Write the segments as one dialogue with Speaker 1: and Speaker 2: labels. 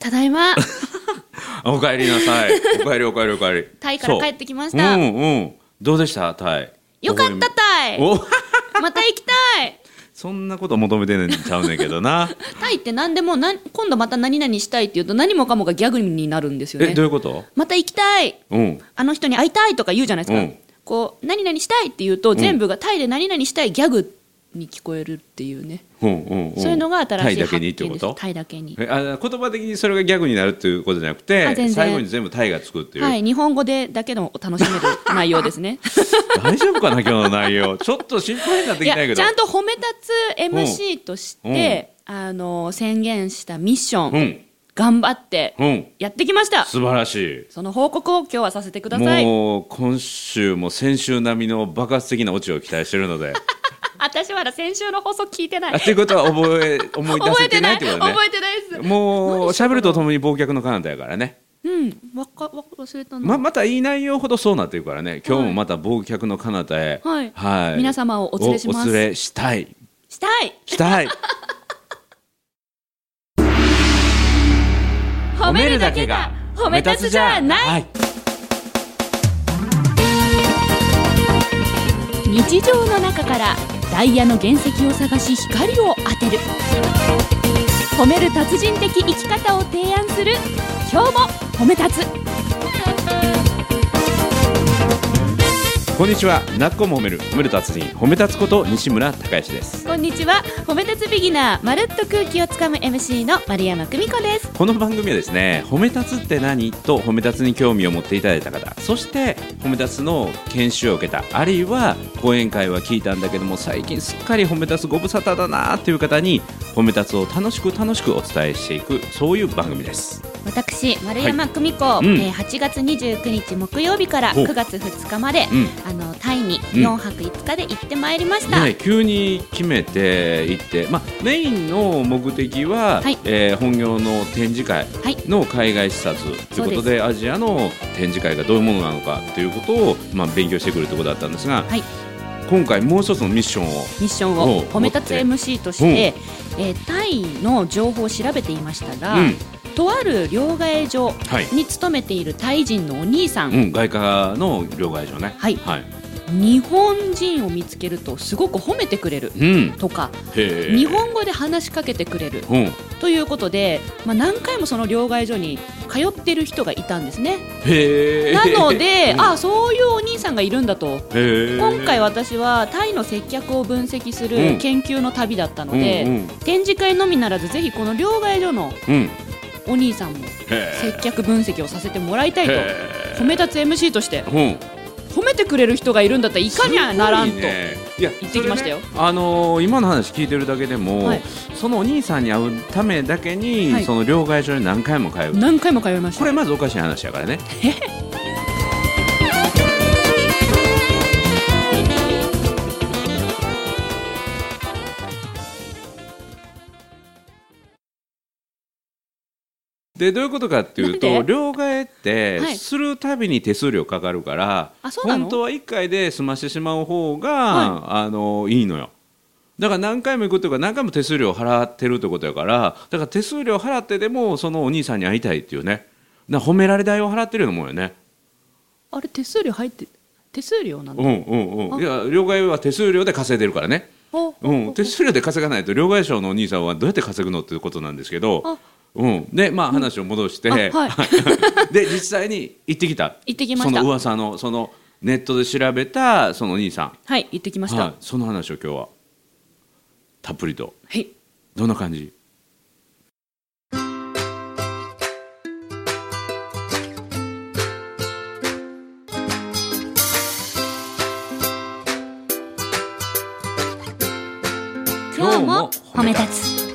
Speaker 1: ただいま
Speaker 2: お帰りなさい。お帰りお帰りお帰り。
Speaker 1: タイから帰ってきました
Speaker 2: そううんうん。どうでしたタイ？
Speaker 1: よかったタイ
Speaker 2: お
Speaker 1: また行きたい
Speaker 2: そんなこと求めてんちゃうねんけどな。
Speaker 1: タイって何でもなん今度また何々したいって言うと何もかもがギャグになるんですよ
Speaker 2: え、
Speaker 1: ね
Speaker 2: どういうこと？
Speaker 1: また行きたい
Speaker 2: うん。
Speaker 1: あの人に会いたいとか言うじゃないですか、
Speaker 2: うん
Speaker 1: こう何々したいって言うと全部がタイで何々したいギャグに聞こえるっていうね、
Speaker 2: うんうんうん。
Speaker 1: そういうのが新しい
Speaker 2: タイだけにってこと？
Speaker 1: タイだけに。
Speaker 2: えあ言葉的にそれがギャグになるっていうことじゃなく
Speaker 1: あ
Speaker 2: て最後に全部タイがつくっていう、
Speaker 1: はい日本語でだけでも楽しめる内容ですね。
Speaker 2: 大丈夫かな今日の内容。ちょっと心配になってきたけど。
Speaker 1: ちゃんと褒め立つ MC として、あの宣言したミッション、
Speaker 2: うん。
Speaker 1: 頑張って
Speaker 2: うん。
Speaker 1: やってきました。
Speaker 2: 素晴らしい。
Speaker 1: その報告を今日はさせてください。
Speaker 2: もう今週も先週並みの爆発的なオチを期待してるので
Speaker 1: 私まだ先週の放送聞いてない。
Speaker 2: あということは覚え思い出せて
Speaker 1: ない
Speaker 2: ってことね。
Speaker 1: 覚えてない。です。
Speaker 2: もう喋るとともに忘却の彼方やからね。
Speaker 1: うん。わかわ忘れたな、
Speaker 2: ままたいい内容ほどそうなっていくからね。今日もまた忘却の彼方へ。
Speaker 1: はい。
Speaker 2: はい。
Speaker 1: 皆様をお連れします。
Speaker 2: おお連れしたい。
Speaker 1: したい。
Speaker 2: したい。
Speaker 1: 褒めるだけが褒め立つじゃない、
Speaker 2: はい。
Speaker 1: 日常の中からダイヤの原石を探し光を当てる。褒める達人的生き方を提案する。今日も褒め立つ。
Speaker 2: こんにちは。なっこも褒める。褒める達人褒め立つこと西村孝之です。
Speaker 1: こんにちは。褒め立つビギナーまるっと空気をつかむ MC の丸山久美子です。
Speaker 2: この番組はですね褒め立つって何？と褒め立つに興味を持っていただいた方。そして褒め立つの研修を受けた。あるいは講演会は聞いたんだけども最近すっかり褒め立つご無沙汰だなっていう方に褒め立つを楽しく楽しくお伝えしていくそういう番組です
Speaker 1: 私丸山久美子、
Speaker 2: うん。
Speaker 1: えー8月29日木曜日から
Speaker 2: ほう。
Speaker 1: 9月2日まで、
Speaker 2: うん。
Speaker 1: あのタイに
Speaker 2: うん。
Speaker 1: 4泊5日で行ってまいりました、
Speaker 2: ね、急に決めて行って、まあ、メインの目的は、
Speaker 1: はい。
Speaker 2: えー本業の展示会
Speaker 1: はい。
Speaker 2: の海外視察ということでアジアの展示会がどういうものなのかということを、まあ、勉強してくるということだったんですが、
Speaker 1: はい
Speaker 2: 今回もう一つのミッションを
Speaker 1: ミッション
Speaker 2: お
Speaker 1: を褒め立つ MC として、えータイの情報を調べていましたら、
Speaker 2: うん
Speaker 1: とある両替所
Speaker 2: はい
Speaker 1: に勤めているタイ人のお兄さん、
Speaker 2: うん、外貨の両替所ね。
Speaker 1: はい
Speaker 2: はい。
Speaker 1: 日本人を見つけるとすごく褒めてくれる
Speaker 2: うん。
Speaker 1: とか
Speaker 2: へー
Speaker 1: 日本語で話しかけてくれる
Speaker 2: うん。
Speaker 1: ということで、まあ、何回もその両替所に通ってる人がいたんですね。なので、
Speaker 2: うん
Speaker 1: あそういうお兄さんがいるんだと。今回私はタイの接客を分析す
Speaker 2: うん。
Speaker 1: る研究の旅だったので、
Speaker 2: うんうん。
Speaker 1: 展示会のみならずぜひこの両替所の
Speaker 2: うん。
Speaker 1: お兄さんも接客分析をさせてもらいたいと
Speaker 2: へ
Speaker 1: 褒め立つ MC として。褒めてくれる人がいるんだったらいかにゃならんと言ってきましたよ。
Speaker 2: ねあのー今の話聞いてるだけでも、
Speaker 1: はい。
Speaker 2: そのお兄さんに会うためだけに、
Speaker 1: はい。
Speaker 2: その両替所に何回も通う、
Speaker 1: 何回も通いました。
Speaker 2: これまずおかしい話やからねでどういうことかっていうと両替って
Speaker 1: はい。
Speaker 2: するたびに手数料かかるから、
Speaker 1: あそうなの？
Speaker 2: 本当は1回で済ましてしまう方が、
Speaker 1: は
Speaker 2: あのいいのよ。だから何回も行くというか何回も手数料払ってるってことやからだから手数料払ってでもそのお兄さんに会いたいっていうね。な褒められ代を払ってるようなもんよね。
Speaker 1: あれ手数料入って手数料なんだ、
Speaker 2: うんうんうん。いや両替は手数料で稼いでるからね。
Speaker 1: ほう
Speaker 2: うん、手数料で稼がないと両替商のお兄さんはどうやって稼ぐのっていうことなんですけど
Speaker 1: あ、
Speaker 2: うん、でまあ話を戻して、
Speaker 1: あはい。
Speaker 2: で実際に行ってきた。
Speaker 1: 行ってきました。
Speaker 2: その噂のそのネットで調べたそのお兄さん、
Speaker 1: はい行ってきました。
Speaker 2: はい、その話を今日は。たっぷりと。
Speaker 1: はい。
Speaker 2: どんな感じ？
Speaker 1: 今日も褒め立つ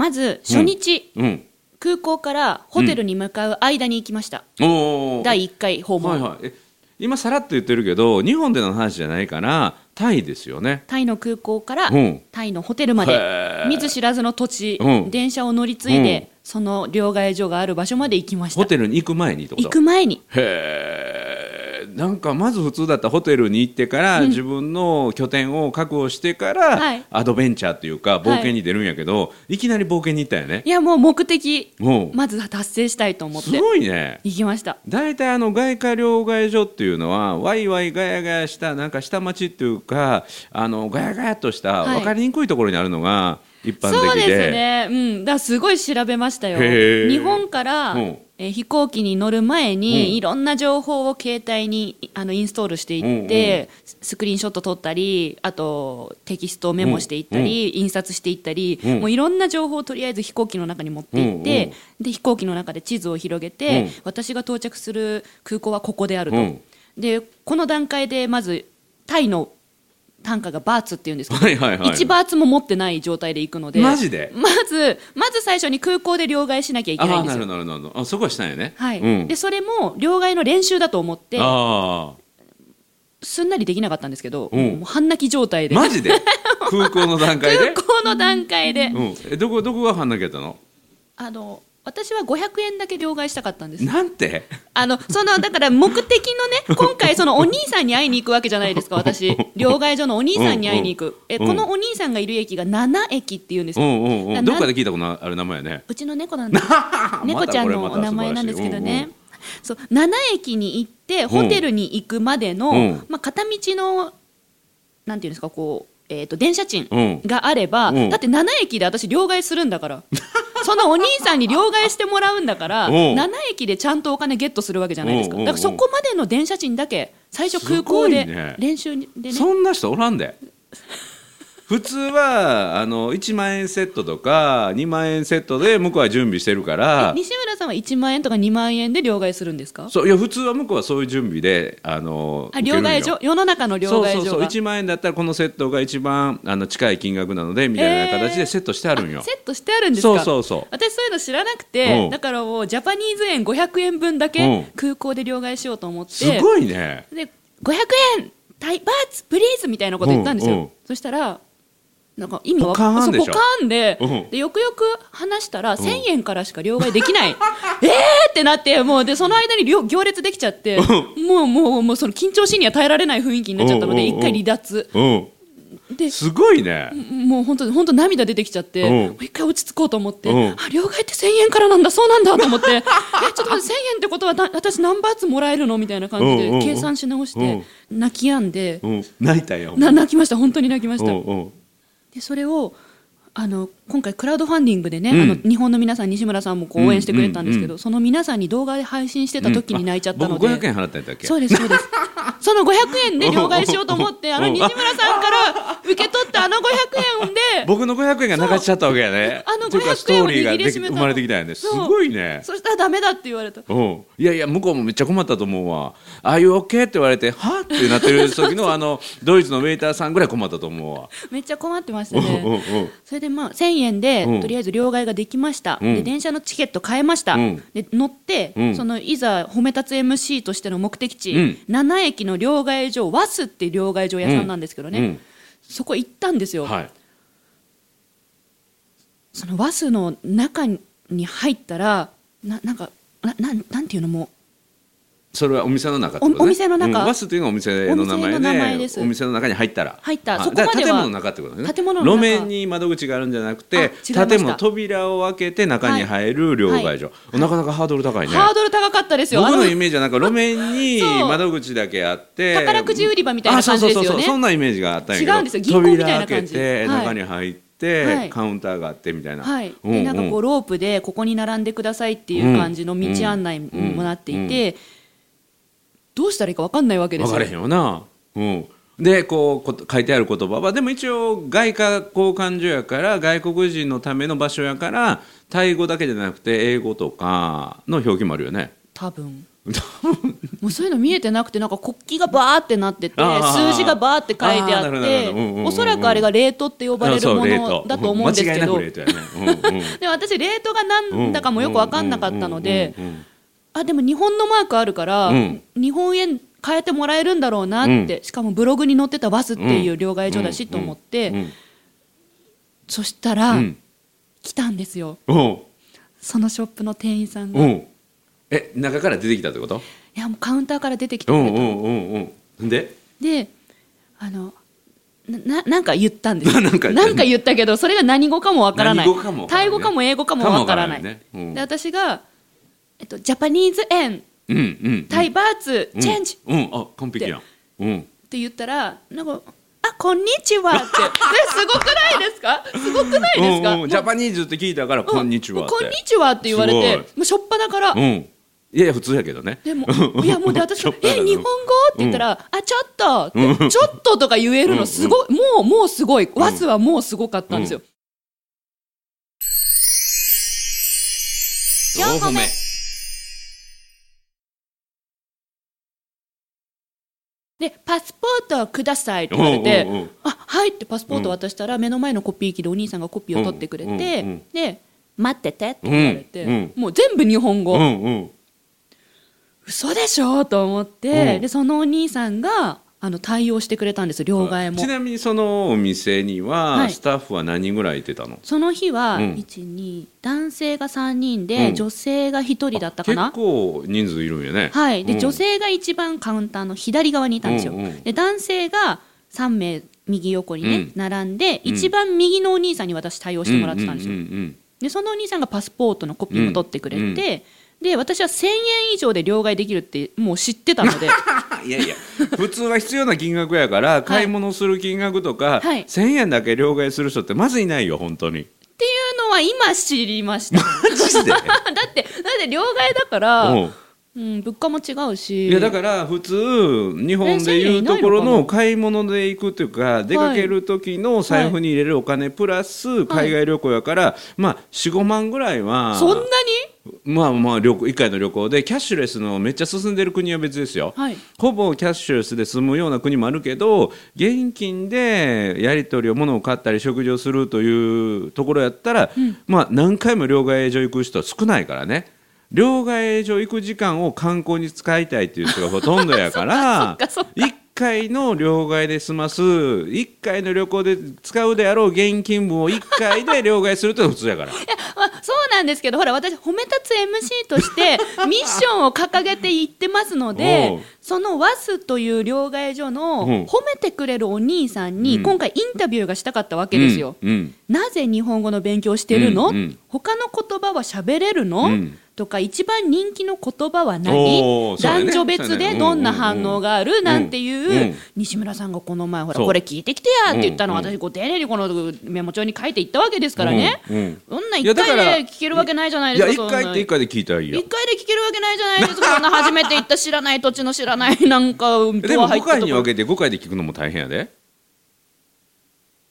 Speaker 1: まず初日、
Speaker 2: うん。
Speaker 1: 空港からホテルに向かう間に行きました、
Speaker 2: おー。
Speaker 1: 第1回訪問、
Speaker 2: はいはい。え今さらっと言ってるけど日本での話じゃないからタイですよね。
Speaker 1: タイの空港から
Speaker 2: うん。
Speaker 1: タイのホテルまで見ず知らずの土地、
Speaker 2: うん。
Speaker 1: 電車を乗り継いで、
Speaker 2: うん。
Speaker 1: その両替所がある場所まで行きました。
Speaker 2: ホテルに行く前にと？
Speaker 1: 行く前に。
Speaker 2: へえなんかまず普通だったらホテルに行ってから、
Speaker 1: うん。
Speaker 2: 自分の拠点を確保してから、
Speaker 1: はい。
Speaker 2: アドベンチャーっていうか冒険に出るんやけど、い、きなり冒険に行ったよね。
Speaker 1: いやもう目的
Speaker 2: もう、
Speaker 1: まず達成したいと思っ
Speaker 2: す
Speaker 1: て
Speaker 2: ごいね。
Speaker 1: 行きました。
Speaker 2: 大体あの外貨両替所っていうのはワイワイガヤガヤしたなんか下町っていうかあのガヤガヤっとした
Speaker 1: はい。
Speaker 2: 分かりにくいところにあるのが一般
Speaker 1: そうですね。うん。だすごい調べましたよ。日本から、
Speaker 2: うん。
Speaker 1: えー飛行機に乗る前に、
Speaker 2: うん。
Speaker 1: いろんな情報を携帯にあのインストールしていって、スクリーンショット撮ったりあとテキストをメモしていったり、印刷していったり、
Speaker 2: うん。
Speaker 1: もういろんな情報をとりあえず飛行機の中に持っていって、で飛行機の中で地図を広げて、
Speaker 2: うん。
Speaker 1: 私が到着する空港はここであると、
Speaker 2: うん。
Speaker 1: でこの段階でまずタイの単価がバーツっていうんですけど、
Speaker 2: はいはいはい
Speaker 1: 1バーツも持ってない状態で行くので
Speaker 2: マジで？
Speaker 1: まずまず最初に空港で両替しなきゃいけない
Speaker 2: ああな
Speaker 1: んですよ。
Speaker 2: るほどなるほど。あそこはしたんやね。
Speaker 1: はい。
Speaker 2: うん、
Speaker 1: でそれも両替の練習だと思って
Speaker 2: あ
Speaker 1: すんなりできなかったんですけど、
Speaker 2: うん。
Speaker 1: もう半泣き状態で。
Speaker 2: あマジで？空港の段階で？
Speaker 1: 空港の段階で、
Speaker 2: うん、えどこどこが半泣きやったの？
Speaker 1: あの私は500円だけ両替したかったんです。
Speaker 2: なんて？
Speaker 1: あのそのだから目的のね 今回そのお兄さんに会いに行くわけじゃないですか私。両替所のお兄さんに会いに行く。え
Speaker 2: うん
Speaker 1: このお兄さんがいる駅が7駅っていうんですよ。
Speaker 2: うんうんう
Speaker 1: なん。
Speaker 2: どっかで聞いたことある名前やね。
Speaker 1: うちの猫なんです。猫ちゃんのお名前なんですけどね、そう。7駅に行ってホテルに行くまでの、
Speaker 2: うん。
Speaker 1: まあ、片道のなんていうんですかこう、えー、と電車賃
Speaker 2: うん。
Speaker 1: があれば、
Speaker 2: うん。
Speaker 1: だって7駅で私両替するんだから。そのお兄さんに両替してもらうんだから
Speaker 2: うん。
Speaker 1: 7駅でちゃんとお金ゲットするわけじゃないですか。
Speaker 2: うん
Speaker 1: だからそこまでの電車賃だけ最初空港で練習でね。
Speaker 2: そんな人おらんで普通はあの1万円セットとか2万円セットで向こうは準備してるから。
Speaker 1: 西村さんは1万円とか2万円で両替するんですか？
Speaker 2: そういや普通は向こうはそういう準備であの
Speaker 1: あ両替所世の中の両
Speaker 2: そうそうそう
Speaker 1: 替所が
Speaker 2: 1万円だったらこのセットが一番あの近い金額なのでみたいな形でセットしてあるんよ、
Speaker 1: あセットしてあるんです
Speaker 2: そう
Speaker 1: か
Speaker 2: そうそう。
Speaker 1: 私そういうの知らなくて、
Speaker 2: うん。
Speaker 1: だからもうジャパニーズ円500円分だ
Speaker 2: うん。
Speaker 1: け空港で両替しようと思って、
Speaker 2: すごいね。
Speaker 1: で500円タイバーツプリーズみたいなこと言ったんですよ、
Speaker 2: うんうん。
Speaker 1: そしたらなんか意味が
Speaker 2: ポカーンでしょ？
Speaker 1: そうポカーンで,、
Speaker 2: うん。
Speaker 1: でよくよく話したら、1000円からしか両替できない。えーってなってもうでその間に両行列できちゃってもうもうもうその緊張しには耐えられない雰囲気になっちゃったので
Speaker 2: うんうんうん。
Speaker 1: 一回離脱。
Speaker 2: うん。
Speaker 1: です
Speaker 2: ごいね。
Speaker 1: もう本当本当涙出てきちゃって、
Speaker 2: うん。
Speaker 1: もう一回落ち着こうと思って、
Speaker 2: うん。
Speaker 1: あ両替って1000円からなんだそうなんだと思って。えちょっと待って1000円ってことはな私何バーツもらえるのみたいな感じ
Speaker 2: うんうんうん。
Speaker 1: で計算し直して泣き止んで、
Speaker 2: うん。泣いたよ。
Speaker 1: な泣きました。本当に泣きました、
Speaker 2: うんうん
Speaker 1: でそれをあの今回クラウドファンディングでね、
Speaker 2: うん。
Speaker 1: あの日本の皆さん西村さんもこう応援してくれたんですけど、
Speaker 2: うん
Speaker 1: その皆さんに動画で配信してた時に泣いちゃったので、
Speaker 2: 僕500円払ったんだっけ？
Speaker 1: そうですそうですその500円で両替しようと思ってあの
Speaker 2: うん
Speaker 1: 西村さんから受け取ったあの500円で
Speaker 2: 僕の500円が流しちゃったわけやね。
Speaker 1: あの
Speaker 2: っていうか
Speaker 1: 500
Speaker 2: ストーリーが
Speaker 1: 円を握りしめた。の
Speaker 2: 生まれてきたよね。すごいね。
Speaker 1: そしたらダメだって言われた。
Speaker 2: うん、いやいや向こうもめっちゃ困ったと思うわ「ああいう OK?」って言われて「は？ってなってる時の あのドイツのウェイターさんぐらい困ったと思うわ。
Speaker 1: めっちゃ困ってましたね。
Speaker 2: うん
Speaker 1: それでまあ1000円で
Speaker 2: うん。
Speaker 1: とりあえず両替ができました、
Speaker 2: うん。
Speaker 1: で電車のチケット買えました、
Speaker 2: うん。
Speaker 1: で乗って、
Speaker 2: うん。
Speaker 1: そのいざ褒め立つ MC としての目的地、
Speaker 2: うん。
Speaker 1: 7駅の両替所ワスっていう両替所屋さんなんですけどね、
Speaker 2: うん
Speaker 1: そこ行ったんですよ、
Speaker 2: はい。
Speaker 1: そのワスの中に入ったらななんかななんなんていうのも
Speaker 2: それはお店の中ってこと、ね、
Speaker 1: おお店の中？
Speaker 2: うんバスというのがお店の名前で
Speaker 1: お店
Speaker 2: お店の中に入ったら。
Speaker 1: 入った。
Speaker 2: はい
Speaker 1: そこまで
Speaker 2: 建物の中ってことね。
Speaker 1: 建物
Speaker 2: 路面に窓口があるんじゃなくて建物扉を開けて中に入る両替所、なかなかハードル高いね。
Speaker 1: ハードル高かったですよ。
Speaker 2: 僕のイメージはなんか路面に 窓口だけあって
Speaker 1: 宝くじ売り場みたいな感じですよね
Speaker 2: あそう。そうそうそんなイメージがあったんやけど。
Speaker 1: 違うんですよ。銀行みたいな感じ。
Speaker 2: 扉開けて
Speaker 1: はい。
Speaker 2: 中に入って、
Speaker 1: はい。
Speaker 2: カウンターがあってみたいな、
Speaker 1: はい、
Speaker 2: うん
Speaker 1: でなんかこうロープでここに並んでくださいっていう感じの道案内にもなっていて、どうしたらいいか分かんないわけですよ。
Speaker 2: 分かれへんよな、うん、でこうこ書いてある言葉はでも一応外貨交換所やから外国人のための場所やからタイ語だけじゃなくて英語とかの表記もあるよね。
Speaker 1: 多分。もうそういうの見えてなくてなんか国旗がバーってなってて数字がバーって書いてあっておそらくあれがレートって呼ばれるものだと思うんですけど。で私レートがなんだかもよく分かんなかったので
Speaker 2: うんうんうんうん
Speaker 1: あでも日本のマークあるから、
Speaker 2: うん。
Speaker 1: 日本円変えてもらえるんだろうなって、しかもブログに載ってたバスっていう両替所だしと思って、
Speaker 2: うん。
Speaker 1: そしたら、
Speaker 2: うん。
Speaker 1: 来たんですよ。
Speaker 2: う。ん
Speaker 1: そのショップの店員さんが、
Speaker 2: う。んえ中から出てきたってこと？
Speaker 1: いやもうカウンターから出てきてくれた、
Speaker 2: うんうんうんうん。で？
Speaker 1: であのなななんか言ったんです。よ
Speaker 2: なんか
Speaker 1: 言ったけどそれが何語かもわからない。タイ語かも英語かもわからない。
Speaker 2: かもわからないね。うん。
Speaker 1: で私が、えっと「ジャパニーズ円
Speaker 2: うんうん。
Speaker 1: タイバーツチェンジ」
Speaker 2: うん、うん、あ完璧や。んうん。
Speaker 1: って言ったらなんか「あこんにちは」って。ですごくないですか？すごくないですか？
Speaker 2: うんうんジャパニーズって聞いたから、こんにちはって。
Speaker 1: こんにちはって言われてもうしょっぱなから、
Speaker 2: うん。いやいや普通やけどね。
Speaker 1: でもいやもうで私え日本語?」って言ったら「あちょっと」ちょっと」とか言えるのすごい。もうもうすごい。わすはもうすごかったんですよ。
Speaker 2: 四歩目
Speaker 1: で「パスポートをください」って言われて
Speaker 2: おうおうおう「
Speaker 1: あはい」ってパスポート渡したら目の前のコピー機でお兄さんがコピーを取ってくれてで「待ってて」って言われて
Speaker 2: うん。うん。
Speaker 1: もう全部日本語。
Speaker 2: うんうん。
Speaker 1: 嘘でしょと思って、
Speaker 2: うん。
Speaker 1: でそのお兄さんがあの対応してくれたんです両替も。
Speaker 2: ちなみにそのお店には、
Speaker 1: はい。
Speaker 2: スタッフは何人ぐらいいてたの？
Speaker 1: その日は、
Speaker 2: うん。
Speaker 1: 12男性が3人で、
Speaker 2: うん。
Speaker 1: 女性が1人だったかな。
Speaker 2: 結構人数いるんよね。
Speaker 1: はい。で、
Speaker 2: うん。
Speaker 1: 女性が一番カウンターの左側にいたんですよ、
Speaker 2: うんうん。
Speaker 1: で男性が3名右横にね、
Speaker 2: うん。
Speaker 1: 並んで
Speaker 2: うん。
Speaker 1: 一番右のお兄さんに私対応してもらってたんですよ、でそのお兄さんがパスポートのコピーも取ってくれて、
Speaker 2: うん。
Speaker 1: で私は1000円以上で両替できるってもう知ってたので
Speaker 2: うんいやいや普通は必要な金額やから買い物する金額とか、
Speaker 1: はい。
Speaker 2: 1000円だけ両替する人ってまずいないよ本当に。
Speaker 1: っていうのは今知りました。だ
Speaker 2: マジで？
Speaker 1: ってだって両替だから、
Speaker 2: うん
Speaker 1: うん、物価も違うし。
Speaker 2: いやだから普通日本でいうところの買い物で行くっていうか出かける時の財布に入れるお金プラス海外旅行やからまあ45万ぐらいは
Speaker 1: そんなに？
Speaker 2: まあまあ旅行1回の旅行でキャッシュレスのめっちゃ進んでる国は別ですよ。
Speaker 1: はい。
Speaker 2: ほぼキャッシュレスで済むような国もあるけど現金でやり取りを物を買ったり食事をするというところやったら、まあ何回も両替所行く人は少ないからね 両替所行く時間を観光に使いたいっていう人がほとんどやから。
Speaker 1: そっかそっか
Speaker 2: 1回の両替で済ます。1回の旅行で使うであろう現金分を1回で両替すると普通やから。
Speaker 1: まあ、そうなんですけどほら私褒め立つ MC としてミッションを掲げていってますの
Speaker 2: お
Speaker 1: で
Speaker 2: う。
Speaker 1: その WAS という両替所の
Speaker 2: うん。
Speaker 1: 褒めてくれるお兄さんに今回インタビューがしたかったわけですよ。
Speaker 2: うん。うん。
Speaker 1: なぜ日本語の勉強してるの、
Speaker 2: うんうん。
Speaker 1: 他の言葉は喋れるの、
Speaker 2: うん
Speaker 1: とか一番人気の言葉は
Speaker 2: お
Speaker 1: 何男女別でどんな反応があるなんて
Speaker 2: うん。
Speaker 1: いう
Speaker 2: うん
Speaker 1: 西村さんがこの前ほらこれ聞いてきてやって言ったの。を
Speaker 2: うん
Speaker 1: 私ご丁寧にこのメモ帳に書いていったわけですからね。そんない一
Speaker 2: やだから
Speaker 1: 回で聞けるわけないじゃないですか。
Speaker 2: 1回って1回で聞いたらいいや
Speaker 1: 一回で聞けるわけないじゃないですか。そんな初めて行った知らない土地の知らないなんか
Speaker 2: でも5
Speaker 1: ドア入った
Speaker 2: 回に分。けて5回で聞くのも大変やで。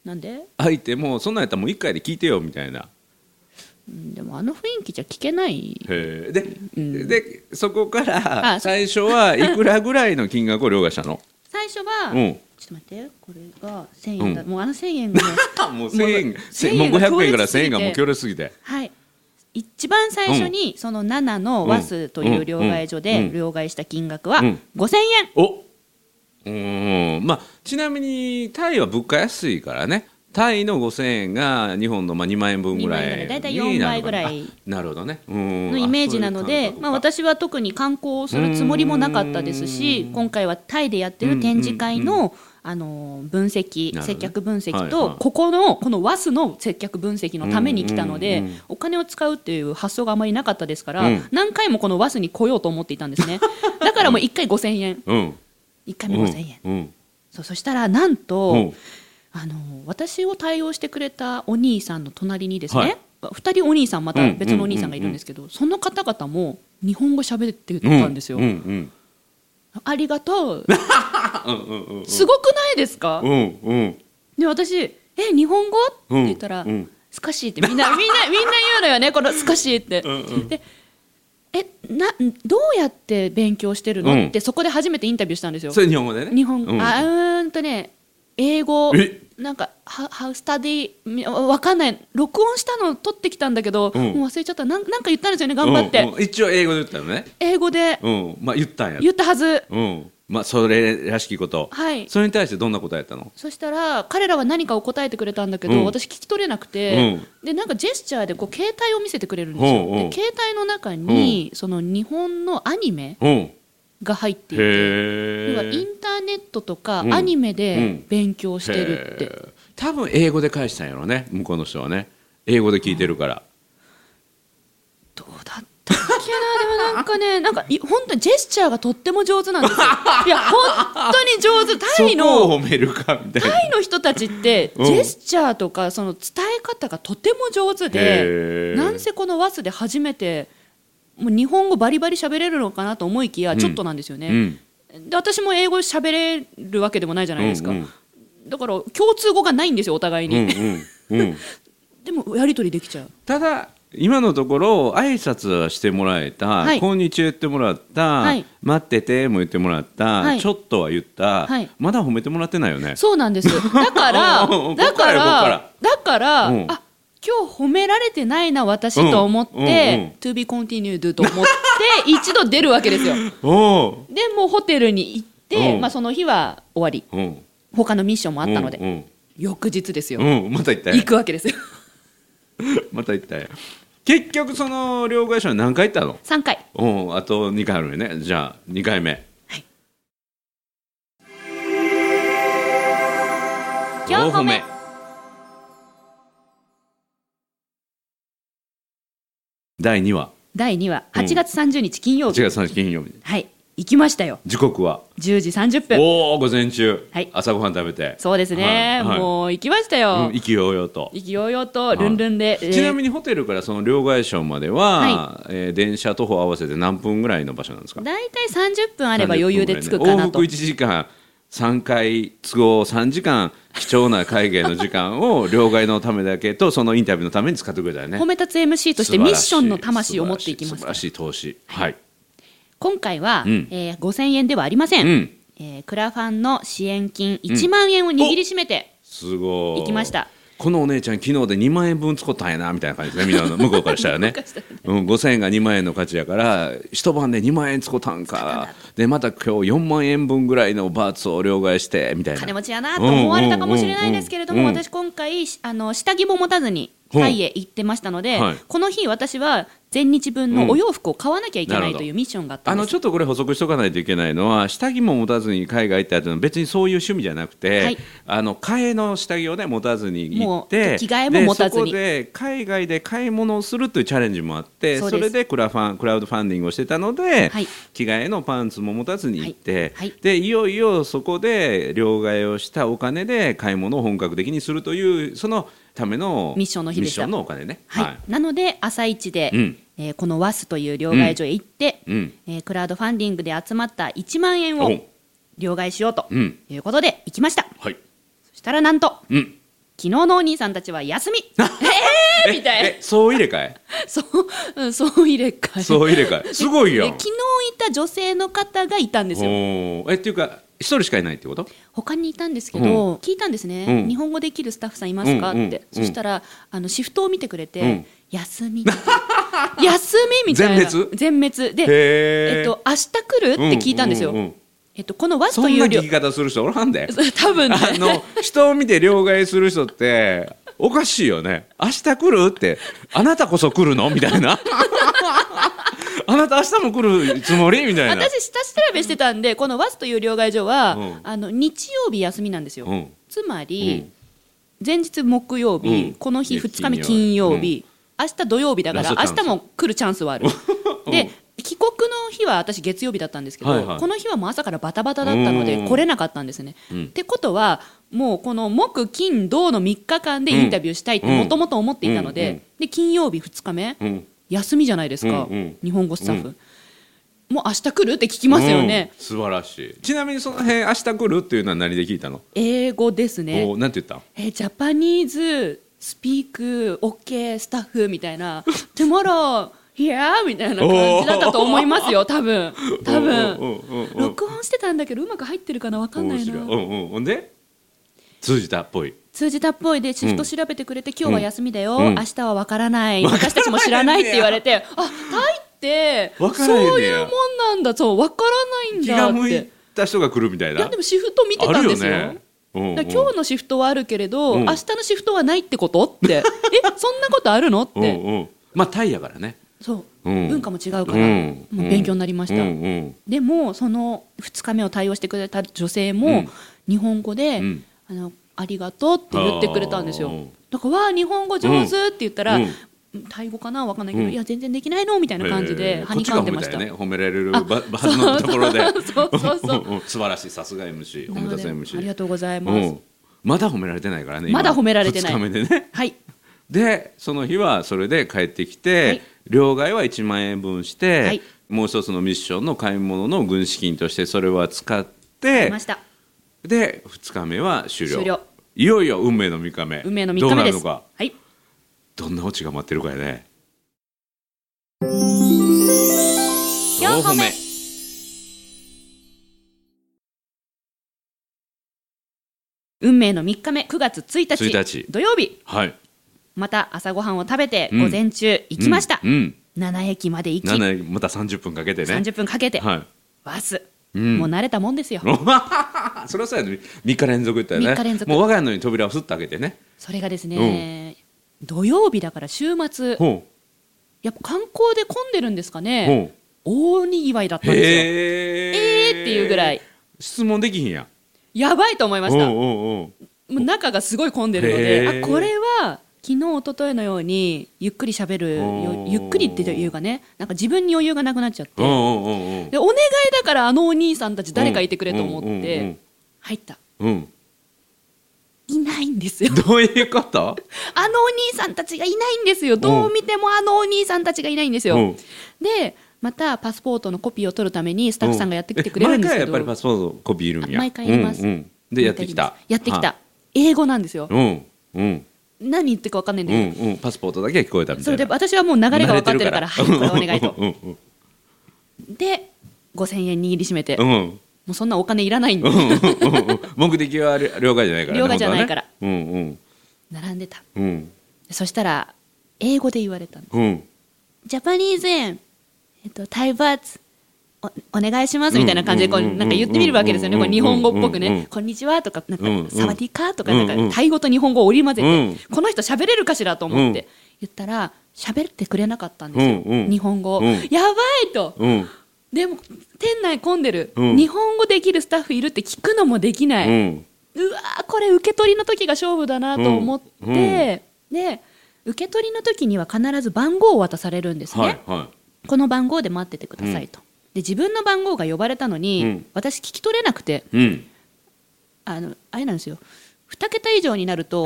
Speaker 1: なんで？
Speaker 2: 相手もそんなんやったらもう1回で聞いてよみたいな。
Speaker 1: うんでもあの雰囲気じゃ聞けない。
Speaker 2: で,、
Speaker 1: ん。
Speaker 2: でそこから
Speaker 1: あ
Speaker 2: 最初はいくらぐらいの金額を両替したの？
Speaker 1: 最初は、
Speaker 2: うん。
Speaker 1: ちょっと待ってこれが1000円だ、もうあの1000円がね
Speaker 2: もう1000円。
Speaker 1: もう
Speaker 2: せもう500円から1000円がもう
Speaker 1: 強烈すぎて。はい。一番最初にその7のワスという両替所
Speaker 2: うん。
Speaker 1: で
Speaker 2: うん。
Speaker 1: 両替した金額は
Speaker 2: うん。
Speaker 1: 5000円。
Speaker 2: お。うーん。まあちなみにタイは物価安いからねタイの5000円が日本のまあ2万円分ぐらい
Speaker 1: 2万円ぐらいだいたい4倍ぐらい
Speaker 2: になるほどね。うん。
Speaker 1: のイメージなの
Speaker 2: あ
Speaker 1: でまあ私は特に観光をするつもりもなかったですし今回はタイでやってる展示会のあの分析接客分析
Speaker 2: はいはい。
Speaker 1: とここのこのワスの接客分析のために来たので
Speaker 2: うんうんうん。
Speaker 1: お金を使うっていう発想があまりなかったですから
Speaker 2: うん。
Speaker 1: 何回もこのワスに来ようと思っていたんですね。だからもう1回5000円。
Speaker 2: うん。
Speaker 1: 1回目5000円。
Speaker 2: うん。
Speaker 1: そうそしたらな
Speaker 2: ん
Speaker 1: とあの私を対応してくれたお兄さんの隣にです
Speaker 2: はい。
Speaker 1: ね、2人お兄さんまた
Speaker 2: うん
Speaker 1: 別のお兄さんがいるんですけど、その方々も日本語喋ってたんですよ、
Speaker 2: うんうん
Speaker 1: ありがとう。
Speaker 2: うんうんうん
Speaker 1: すごくないですか、
Speaker 2: うんうん。
Speaker 1: で私「え日本語?」って言ったら「
Speaker 2: うんうん。
Speaker 1: スカシー」って。みんなみんなみんな言うのよね この「スカシー」って。
Speaker 2: うんうん。
Speaker 1: でえなどうやって勉強してるの、
Speaker 2: うん。
Speaker 1: ってそこで初めてインタビューしたんですよ。
Speaker 2: そ。れ日本語でね。
Speaker 1: 日本、
Speaker 2: うん。
Speaker 1: あうーんとね英語
Speaker 2: え？
Speaker 1: なんか「ハハウスタディ」みわかんない。録音したの取ってきたんだけど、
Speaker 2: うん。
Speaker 1: もう忘れちゃった。なんなんか言ったんですよね。頑張って、
Speaker 2: うんうん。一応英語で言ったのね。
Speaker 1: 英語で。
Speaker 2: うん。まあ言ったんや。
Speaker 1: 言ったはず。
Speaker 2: うん。まあそれらしきこと。
Speaker 1: はい。
Speaker 2: それに対してどんな答えやったの？
Speaker 1: そしたら彼らは何かを答えてくれたんだけど、
Speaker 2: うん。
Speaker 1: 私聞き取れなくて、でなんかジェスチャーでこう携帯を見せてくれるんですよ、
Speaker 2: うん。うん。
Speaker 1: で携帯の中に、その日本のアニメ
Speaker 2: うん
Speaker 1: が入っていて
Speaker 2: へ
Speaker 1: 要はイン
Speaker 2: え
Speaker 1: ターネットとか
Speaker 2: うん。
Speaker 1: アニメ
Speaker 2: う
Speaker 1: で
Speaker 2: ん。
Speaker 1: 勉強してるって、
Speaker 2: 多分英語で返したんやろね向こうの人はね。英語で聞いてるから。
Speaker 1: どうだったっけな？でもなんかね なんかい本当にジェスチャーがとっても上手なんですよ。いや本当に上手。タイのタイの人たちって
Speaker 2: うん。
Speaker 1: ジェスチャーとかその伝え方がとても上手でなんせこのワスで初めてもう日本語バリバリ喋れるのかなと思いきやちょっとなんですよね、
Speaker 2: うん。
Speaker 1: で私も英語喋れるわけでもないじゃないですか、
Speaker 2: うんうん。
Speaker 1: だから共通語がないんですよお互いに、
Speaker 2: うんうんうん。
Speaker 1: でもやり取りできちゃう。
Speaker 2: ただ今のところ挨拶はしてもらえた、
Speaker 1: はい。
Speaker 2: こんにちは言ってもらった、
Speaker 1: はい。
Speaker 2: 待ってても言ってもらった、
Speaker 1: はい。
Speaker 2: ちょっとは言った、
Speaker 1: はい。
Speaker 2: まだ褒めてもらってないよね。
Speaker 1: そうなんです。だから
Speaker 2: うん
Speaker 1: だか
Speaker 2: ら
Speaker 1: だから、
Speaker 2: うん。
Speaker 1: あ今日褒められてないな私と思って、
Speaker 2: うんうんうん
Speaker 1: to be continued と思って 一度出るわけですよ。でもうホテルに行って、
Speaker 2: うん。
Speaker 1: まあ、その日は終わり。他のミッションもあったので、
Speaker 2: うん
Speaker 1: 翌日ですよ、
Speaker 2: また行った
Speaker 1: 行
Speaker 2: よ
Speaker 1: くわけですよ。
Speaker 2: また行ったよ結局その両替所は何回行ったの
Speaker 1: ？3回。
Speaker 2: うんあと2回あるよね。じゃあ2回目。
Speaker 1: はい。
Speaker 2: 4
Speaker 1: 褒め
Speaker 2: 第2話。
Speaker 1: 第2話。8月30日金曜日、
Speaker 2: 8月3日金曜日。
Speaker 1: はい。行きましたよ。
Speaker 2: 時刻は
Speaker 1: ？10時30分。
Speaker 2: おお午前中、
Speaker 1: はい。
Speaker 2: 朝ごはん食べて。
Speaker 1: そうですね、
Speaker 2: はい。はい。
Speaker 1: もう行きましたよ、
Speaker 2: うん、意気揚々と。
Speaker 1: 意気揚々とルンルンで、
Speaker 2: ちなみ
Speaker 1: に
Speaker 2: にホテルからその両替所までは、
Speaker 1: は
Speaker 2: えー電車徒歩合わせて何分ぐらいの場所なんですか？
Speaker 1: 大体30分あれば余裕で着くかな
Speaker 2: 往復
Speaker 1: と
Speaker 2: 1時間3回都合3時間貴重な海外の時間を両替のためだけとそのインタビューのために使ってくれたよね。
Speaker 1: 褒め立つ MC としてミッションの魂を持っていきます。
Speaker 2: 素晴らしい投資。はい。
Speaker 1: 今回は、
Speaker 2: うん。
Speaker 1: えー5000円ではありません、
Speaker 2: うん。
Speaker 1: えークラファンの支援金1万円を握りしめて
Speaker 2: すごい。
Speaker 1: 行きました
Speaker 2: このお姉ちゃん昨日で2万円分使ったんやなみたいな感じですね。みんなの向こうからしたらね。うん、5000円が2万円の価値やから一晩で2万円使ったんか。でまた今日4万円分ぐらいのバーツを両替してみたいな。
Speaker 1: 金持ちやなと思われたかもしれないですけれども、
Speaker 2: うんうんうんうん。
Speaker 1: 私今回しあの下着も持たずに
Speaker 2: うん
Speaker 1: タイへ行ってましたので、
Speaker 2: はい。
Speaker 1: この日私は全日分のお洋服を買わなきゃいけ
Speaker 2: な
Speaker 1: いというミッションがあった
Speaker 2: あ
Speaker 1: んです。
Speaker 2: のちょっとこれ補足しとかないといけないのは下着も持たずに海外行ったっていうのは別にそういう趣味じゃなくて、
Speaker 1: はい。
Speaker 2: あの替えの下着をね持たずに行
Speaker 1: もう
Speaker 2: って
Speaker 1: 着替えも持たずに。
Speaker 2: でそこで海外で買い物をするというチャレンジもあって
Speaker 1: そ
Speaker 2: れでクラファンクラウドファンディングをしてたので、
Speaker 1: はい。
Speaker 2: 着替えのパンツも持たずに行って、
Speaker 1: はい。はい。
Speaker 2: でいよいよそこで両替をしたお金で買い物を本格的にするというそのための
Speaker 1: ミッションの日でした。
Speaker 2: お金ね。
Speaker 1: はい。なので朝一で、
Speaker 2: うん。
Speaker 1: えーこの WAS という両替所へ行って、
Speaker 2: うん。
Speaker 1: えークラウドファンディングで集まった1万円
Speaker 2: お
Speaker 1: を両替しようと
Speaker 2: うん。
Speaker 1: いうことで行きました。
Speaker 2: はい。
Speaker 1: そしたらなんと
Speaker 2: うん、
Speaker 1: 昨日のお兄さんたちは休み。えーみたい
Speaker 2: えそう入れ替え
Speaker 1: そう、うん、そう入れ替え
Speaker 2: そう入れ替えすごいやん。
Speaker 1: で昨日いた女性の方がいたんですよ。
Speaker 2: えっていうか一人しかいないってこと？
Speaker 1: 他にいたんですけど、聞いたんですね、
Speaker 2: うん。
Speaker 1: 日本語できるスタッフさんいますか、
Speaker 2: うんうん
Speaker 1: って。そしたらあのシフトを見てくれて、
Speaker 2: うん。
Speaker 1: 休み。休みみたいな。
Speaker 2: 全滅？
Speaker 1: 全滅。で、えっと、明日来るって聞いたんですよ、
Speaker 2: ううう
Speaker 1: えっと、この
Speaker 2: な
Speaker 1: という量
Speaker 2: 聞き方する人おらんで。
Speaker 1: 多分ね。
Speaker 2: あの人を見て両替する人っておかしいよね。明日来るってあなたこそ来るの？みたいな あなた明日も来るつもり？みたいな。
Speaker 1: 私下調べしてたんでこの WAS という両替所は、
Speaker 2: うん。
Speaker 1: あの日曜日休みなんですよ、
Speaker 2: うん。
Speaker 1: つまり、
Speaker 2: うん。
Speaker 1: 前日木曜日、
Speaker 2: うん。
Speaker 1: この日
Speaker 2: で
Speaker 1: 2日目
Speaker 2: 金
Speaker 1: 金
Speaker 2: 曜日。
Speaker 1: 明日土曜日だから明日も来るチャンスはある。で帰国の日は私月曜日だったんですけど、
Speaker 2: はいはい。
Speaker 1: この日はもう朝からバタバタだったので
Speaker 2: うん。
Speaker 1: 来れなかったんですね、
Speaker 2: うん。
Speaker 1: ってことはもうこの木金土の3日間でインタビューしたいって
Speaker 2: うん
Speaker 1: もともと思っていたので,、
Speaker 2: うん。うん。
Speaker 1: で金曜日2日目、
Speaker 2: うん
Speaker 1: 休みじゃないですか、
Speaker 2: うんうん。
Speaker 1: 日本語スタッフ、もう明日来る？って聞きますよね、
Speaker 2: うん。素晴らしい。ちなみにその辺明日来るっていうのは何で聞いたの、
Speaker 1: 英語ですね。
Speaker 2: おなんて言った？
Speaker 1: えージャパニーズスピークオッケースタッフみたいな「tomorrow here」みたいな感じだったと思いますよ。多分。多分。
Speaker 2: うんうんうんうん
Speaker 1: 録音してたんだけどうまく入ってるかな？分かんないな。
Speaker 2: うんうん。ほんで？通じたっぽい。
Speaker 1: 通じたっぽいでシフト調べてくれて、今日は休みだよ、
Speaker 2: うん。
Speaker 1: 明日は分からない。私たちも知らないって言われてあタイって
Speaker 2: 分
Speaker 1: そういうもんなんだそう分からないん
Speaker 2: 気
Speaker 1: だって。
Speaker 2: が向いた人が来るみたいな。
Speaker 1: いやでもシフト見てたんですよ。
Speaker 2: ね。うんうん。
Speaker 1: 今日のシフトはあるけれど、
Speaker 2: うん。
Speaker 1: 明日のシフトはないってことって。えそんなことあるのって、
Speaker 2: うんうん。まあタイやからね。
Speaker 1: そう、
Speaker 2: うん。
Speaker 1: 文化も違うから、
Speaker 2: うん。
Speaker 1: もう勉強になりました、
Speaker 2: うんうん
Speaker 1: でもその2日目を対応してくれた女性も、
Speaker 2: うん。
Speaker 1: 日本語で、
Speaker 2: うん
Speaker 1: あの「ありがとう」って言ってくれたんですよ。だから「わあ日本語上手」って言ったら、
Speaker 2: うん。
Speaker 1: タイ語かなわかん。ないけど、
Speaker 2: うん。
Speaker 1: いや全然できないの？みたいな感じ
Speaker 2: え
Speaker 1: ではにかんでました、
Speaker 2: ね褒められる
Speaker 1: あ
Speaker 2: ばはずのところで。
Speaker 1: そうそうそう
Speaker 2: 素晴らしい。さすが MC 褒め立つ
Speaker 1: なので
Speaker 2: MC
Speaker 1: ありがとうございます、
Speaker 2: うん。まだ褒められてないからね
Speaker 1: まだ褒められてない。
Speaker 2: 2日目でね。
Speaker 1: はい。
Speaker 2: でその日はそれで帰ってきて、
Speaker 1: はい。
Speaker 2: 両替は1万円分して、
Speaker 1: はい。
Speaker 2: もう一つのミッションの買い物の軍資金としてそれは使っ
Speaker 1: 来
Speaker 2: て
Speaker 1: ました
Speaker 2: で2日目は終了。
Speaker 1: 終了。
Speaker 2: いよいよ運命の3日目。
Speaker 1: 運命の3
Speaker 2: どう
Speaker 1: 日目です。
Speaker 2: なるのか。
Speaker 1: はい。
Speaker 2: どんなオチが待ってるかやね。
Speaker 1: 4歩目。運命の3日目。9月1日。
Speaker 2: 1日。
Speaker 1: 土曜日。
Speaker 2: はい。
Speaker 1: また朝ごはんを食べて
Speaker 2: うん。
Speaker 1: 午前中行きました、
Speaker 2: うん、うん。
Speaker 1: 7駅まで行き、
Speaker 2: 7また30分かけてね。
Speaker 1: 30分かけて、
Speaker 2: はい。
Speaker 1: バス、
Speaker 2: うん
Speaker 1: もう慣れたもんですよ。
Speaker 2: それはそうやね。3日連続言ったよね。
Speaker 1: 3日連続。
Speaker 2: もう我が家のように扉をすっと開けてね。
Speaker 1: それがですね、土曜日だから週末
Speaker 2: ほ
Speaker 1: やっぱ観光で混んでるんですか
Speaker 2: う
Speaker 1: ね。
Speaker 2: ほ
Speaker 1: 大にぎわいだっ
Speaker 2: う
Speaker 1: たんですよ。
Speaker 2: へ
Speaker 1: えーっていうぐらい。
Speaker 2: 質問できひんや。
Speaker 1: やばいと思いました。もう中がすごい混んでるの
Speaker 2: へ
Speaker 1: で
Speaker 2: ー。
Speaker 1: あこれは昨日一昨日のようにゆっくりしゃべるゆっくりっていうかねなんか自分に余裕がなくなっちゃって。でお願いだからあのお兄さんたち誰かいてくれと思って入った
Speaker 2: うんうん。
Speaker 1: いないんですよ。
Speaker 2: どういうこと？
Speaker 1: あのお兄さんたちがいないんですよ。どう見てもあのお兄さんたちがいないんですよ。
Speaker 2: うん。
Speaker 1: でまたパスポートのコピーを取るためにスタッフさんがやってきてくれるんですけど。
Speaker 2: え毎回やっぱりパスポートコピーいるん。や
Speaker 1: あ毎回やります。
Speaker 2: うんうんでやってきた。
Speaker 1: やってき
Speaker 2: は
Speaker 1: た英語なんですよ。
Speaker 2: うん。うん
Speaker 1: 何言ってるか分かんないんだ
Speaker 2: う
Speaker 1: けど。
Speaker 2: んうん。パスポートだけは聞こえたみた
Speaker 1: それ
Speaker 2: いな
Speaker 1: で私はもう流れが分かってるから。はいこれお願いと。
Speaker 2: うんうん
Speaker 1: で5000円握りしめて、も
Speaker 2: うん。
Speaker 1: うそんなお金いらないんで
Speaker 2: うんうんうん。目的は了解じゃないからね
Speaker 1: 了解じゃないから。
Speaker 2: 本当はね。
Speaker 1: 並んでた。
Speaker 2: うん。うん
Speaker 1: そしたら英語で言われたの。
Speaker 2: うん。
Speaker 1: ジャパニーズ円えっとタイバーツおお願いしますみたいな感じでこうなんか言ってみるわけですよね。
Speaker 2: うん
Speaker 1: これ日本語っぽくね「こんにちは」とか「なんかサワディーカー」とかかタイ語と日本語を織り交
Speaker 2: うん。
Speaker 1: ぜてこの人喋れるかしらと思っ
Speaker 2: うん。
Speaker 1: て言ったら喋ってくれなかったんですよ。日本語。やばいと。
Speaker 2: うん。
Speaker 1: でも店内混んでる。
Speaker 2: うん。
Speaker 1: 日本語できるスタッフいるって聞くのもできな
Speaker 2: う
Speaker 1: い。うん。わーこれ受け取りの時が勝負だなと思って、で受け取りの時には必ず番号を渡されるんですね、この番号で待っててくださいと、で自分の番号が呼ばれたのに、
Speaker 2: うん。
Speaker 1: 私聞き取れなくて
Speaker 2: いうん。
Speaker 1: あのあれなんですよ。2桁以上になると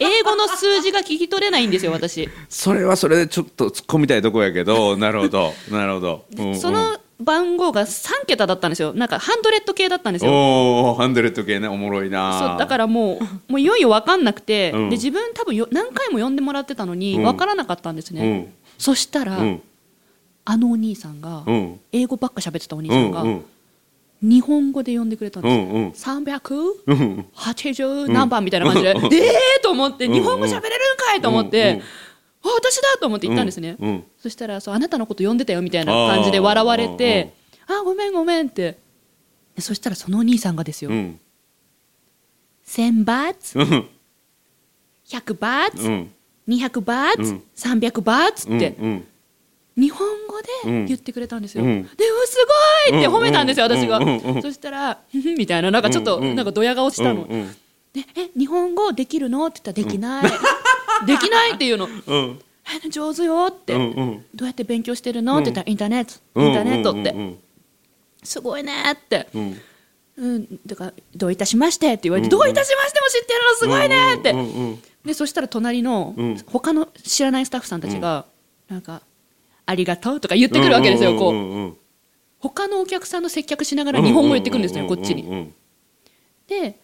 Speaker 1: 英語の数字が聞き取れないんですよ私、
Speaker 2: それはそれでちょっと突っ込みたいとこやけどなるほどなるほど。うんうん。
Speaker 1: その番号が3桁だったんですよ。なんかハンドレッド系だったんですよ。
Speaker 2: おおハンドレッド系ねおもろいな。
Speaker 1: そうだからもうもういよいよ分かんなくて、
Speaker 2: うん。
Speaker 1: で自分多分よ何回も呼んでもらってたのに
Speaker 2: うん。
Speaker 1: 分からなかったんですね、
Speaker 2: うん。
Speaker 1: そしたら、
Speaker 2: うん
Speaker 1: あのお兄さんが、
Speaker 2: うん。
Speaker 1: 英語ばっか喋ってたお兄
Speaker 2: う
Speaker 1: さんが、
Speaker 2: んうん。
Speaker 1: 日本語で呼んでくれたん
Speaker 2: う
Speaker 1: ですよ、
Speaker 2: んうん。
Speaker 1: 300?
Speaker 2: うん
Speaker 1: 80何番みたいな感じで、
Speaker 2: うん
Speaker 1: ええーと思って、
Speaker 2: うん
Speaker 1: 日本語喋れるんかいと思って、
Speaker 2: うん
Speaker 1: あ私だと思って言ったんですね、
Speaker 2: うん
Speaker 1: そしたらそうあなたのこと呼んでたよみたいな感じで笑われてあごめんごめんって。でそしたらそのお兄さんがですよ、
Speaker 2: うん。
Speaker 1: 1000バーツ。
Speaker 2: うん。
Speaker 1: 100バーツ、
Speaker 2: うん。
Speaker 1: 200バーツ、
Speaker 2: うん。
Speaker 1: 300バーツって、
Speaker 2: うん
Speaker 1: 日本語で
Speaker 2: うん。
Speaker 1: 言ってくれたんですよ、
Speaker 2: うん。
Speaker 1: でうすごいって褒めたんですよ、
Speaker 2: うん
Speaker 1: 私が、そしたら みたいななんかちょっと、なんかドヤ顔したの、
Speaker 2: うんうん
Speaker 1: でえ日本語できるの？って言ったらできない、できないっていうの。
Speaker 2: うん。
Speaker 1: え上手よって、
Speaker 2: うんうん。
Speaker 1: どうやって勉強してるの、
Speaker 2: うん
Speaker 1: って言ったらインターネット
Speaker 2: うん。
Speaker 1: インターネットって、
Speaker 2: うん
Speaker 1: すごいねって、
Speaker 2: うん。
Speaker 1: うん、だからどういたしましてって言われて、
Speaker 2: うん
Speaker 1: どういたしましても知ってるの？すごいねって、でそしたら隣の
Speaker 2: うん。
Speaker 1: 他の知らないスタッフさんたちが、なんかありがとうとか言ってくるわけですよ、こう。他のお客さんの接客しながら日本語言ってくるんですよ、こっちに。
Speaker 2: うん
Speaker 1: で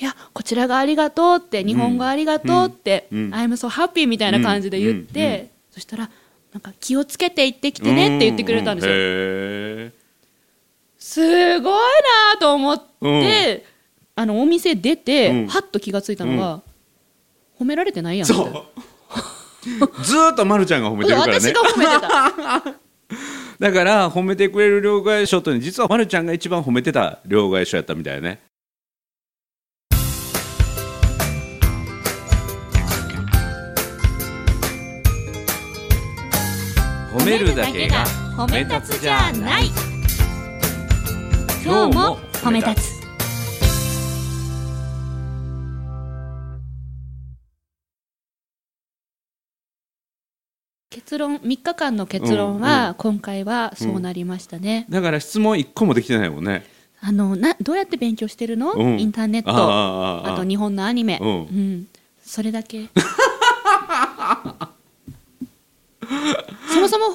Speaker 1: いやこちらがありがとうって日本語ありがとうって、I'm so happy みたいな感じで言って、そしたらなんか気をつけて行ってきてねって言ってくれたんですよ、すごいなと思って、あのお店出て、
Speaker 2: うん。
Speaker 1: はっと気がついたのが、褒められてないやん
Speaker 2: ー
Speaker 1: みたいな
Speaker 2: そう ずーっとまるちゃんが褒めてるからね。だから褒めてくれる両替商とに実はまるちゃんが一番褒めてた両替商やったみたいね。褒めめるだけが
Speaker 1: 褒め立つじゃない。今日も褒め立つ結論3日間の結論は、今回はそうなりましたね、
Speaker 2: だから質問一個もできてないもんね。
Speaker 1: あのなどうやって勉強してるの、
Speaker 2: うん。
Speaker 1: インターネット。
Speaker 2: あ
Speaker 1: と日本のアニメ、
Speaker 2: うん。
Speaker 1: うん、それだけ。そもそも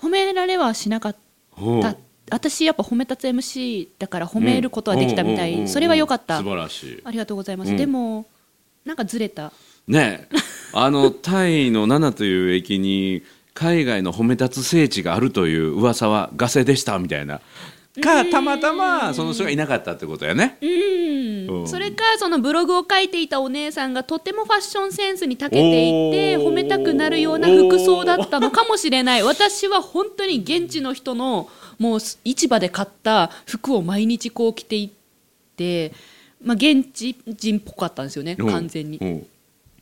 Speaker 1: 褒められはしなかった。私やっぱ褒め立つ MC だから褒めることはできたみたい、
Speaker 2: うん
Speaker 1: それは良かった。
Speaker 2: 素晴らしい。
Speaker 1: ありがとうございます、
Speaker 2: うん
Speaker 1: でもなんかずれた
Speaker 2: ねえ。あのタイのナナという駅に海外の褒め立つ聖地があるという噂はガセでしたみたいな。かたまたまその人がいなかったってことやね。
Speaker 1: うん、
Speaker 2: うん。
Speaker 1: それかそのブログを書いていたお姉さんがとてもファッションセンスに長けていて褒めたくなるような服装だったのかもしれない。私は本当に現地の人のもう市場で買った服を毎日こう着ていって、まあ、現地人っぽかったんですよね
Speaker 2: うん。
Speaker 1: 完全に。
Speaker 2: うん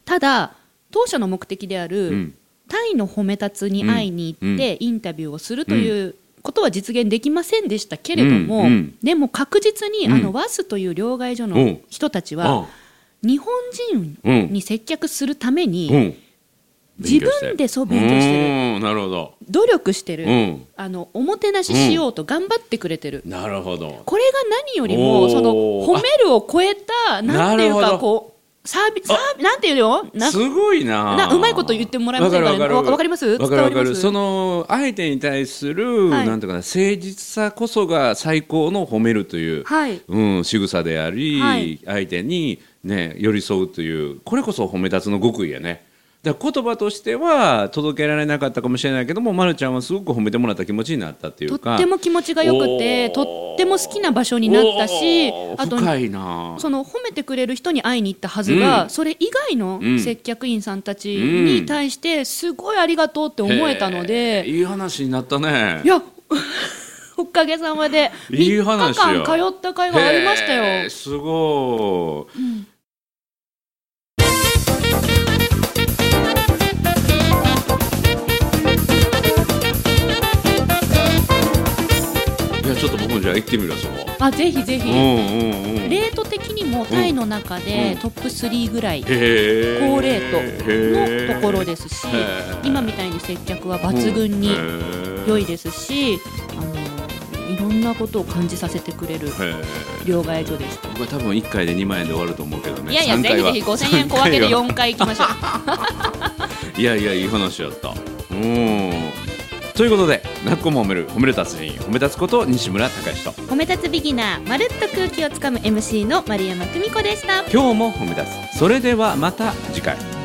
Speaker 1: ただ当初の目的である、
Speaker 2: うん。
Speaker 1: タイの褒め立つに会いに行って、インタビューをするということは実現できませんでしたけれども、
Speaker 2: うん。うん。
Speaker 1: でも確実に、
Speaker 2: うん。
Speaker 1: あのワスという両替所の
Speaker 2: うん。
Speaker 1: 人たちは、日本人
Speaker 2: うん
Speaker 1: に接客するために、
Speaker 2: うん。
Speaker 1: 自分でそう勉強してる。
Speaker 2: うん。なるほど。
Speaker 1: 努力してる、
Speaker 2: うん。
Speaker 1: あのおもてなししようと頑張ってくれてる、
Speaker 2: なるほど。
Speaker 1: これが何よりもその褒めるを超えたなんていうかこうサービスなんていうの？な
Speaker 2: すごいな。
Speaker 1: なうまいこと言ってもらえませんかね
Speaker 2: わか
Speaker 1: ります？
Speaker 2: わかるわかる。その相手に対する、
Speaker 1: はい。
Speaker 2: なんていうかな誠実さこそが最高の褒めるという、
Speaker 1: はい。
Speaker 2: うん、仕草であり、
Speaker 1: はい。
Speaker 2: 相手に、ね、寄り添うというこれこそ褒め立つの極意やねだ言葉としては届けられなかったかもしれないけども、ま、るちゃんはすごく褒めてもらった気持ちになったっていうか。
Speaker 1: とっても気持ちが良くてとっても好きな場所になったしあと
Speaker 2: 深いな。
Speaker 1: その褒めてくれる人に会いに行ったはずが、
Speaker 2: うん。
Speaker 1: それ以外の
Speaker 2: うん
Speaker 1: 接客員さんたちに対してすごいありがとうって思えたの
Speaker 2: へ
Speaker 1: で、
Speaker 2: ーいい話になったね。
Speaker 1: いや おかげさまで
Speaker 2: いい話よ。
Speaker 1: 3日間通った甲斐がありましたよ。
Speaker 2: へー。すごい。いゃあ行ってみるわそこ
Speaker 1: あぜひぜひ、
Speaker 2: うんうんうん。
Speaker 1: レート的にもタイの中で
Speaker 2: うん。
Speaker 1: トップ3ぐらい
Speaker 2: へー。
Speaker 1: 高レートのところですし今みたいに接客は抜群に良いですしあのいろんなことを感じさせてくれる両替所でした。
Speaker 2: 僕は多分1回で2万円で終わると思うけどね。
Speaker 1: いやいや、ぜひぜひ5000円小分けで
Speaker 2: 三回は。
Speaker 1: 4回行きましょう。
Speaker 2: いやいやいい話やった。うん。ということで「なっこも褒める褒める達人褒め立つこと西村隆之と。
Speaker 1: 褒め立つビギナー、まるっと空気をつかむ MC の丸山久美子でした。
Speaker 2: 今日も褒め立つ。それではまた次回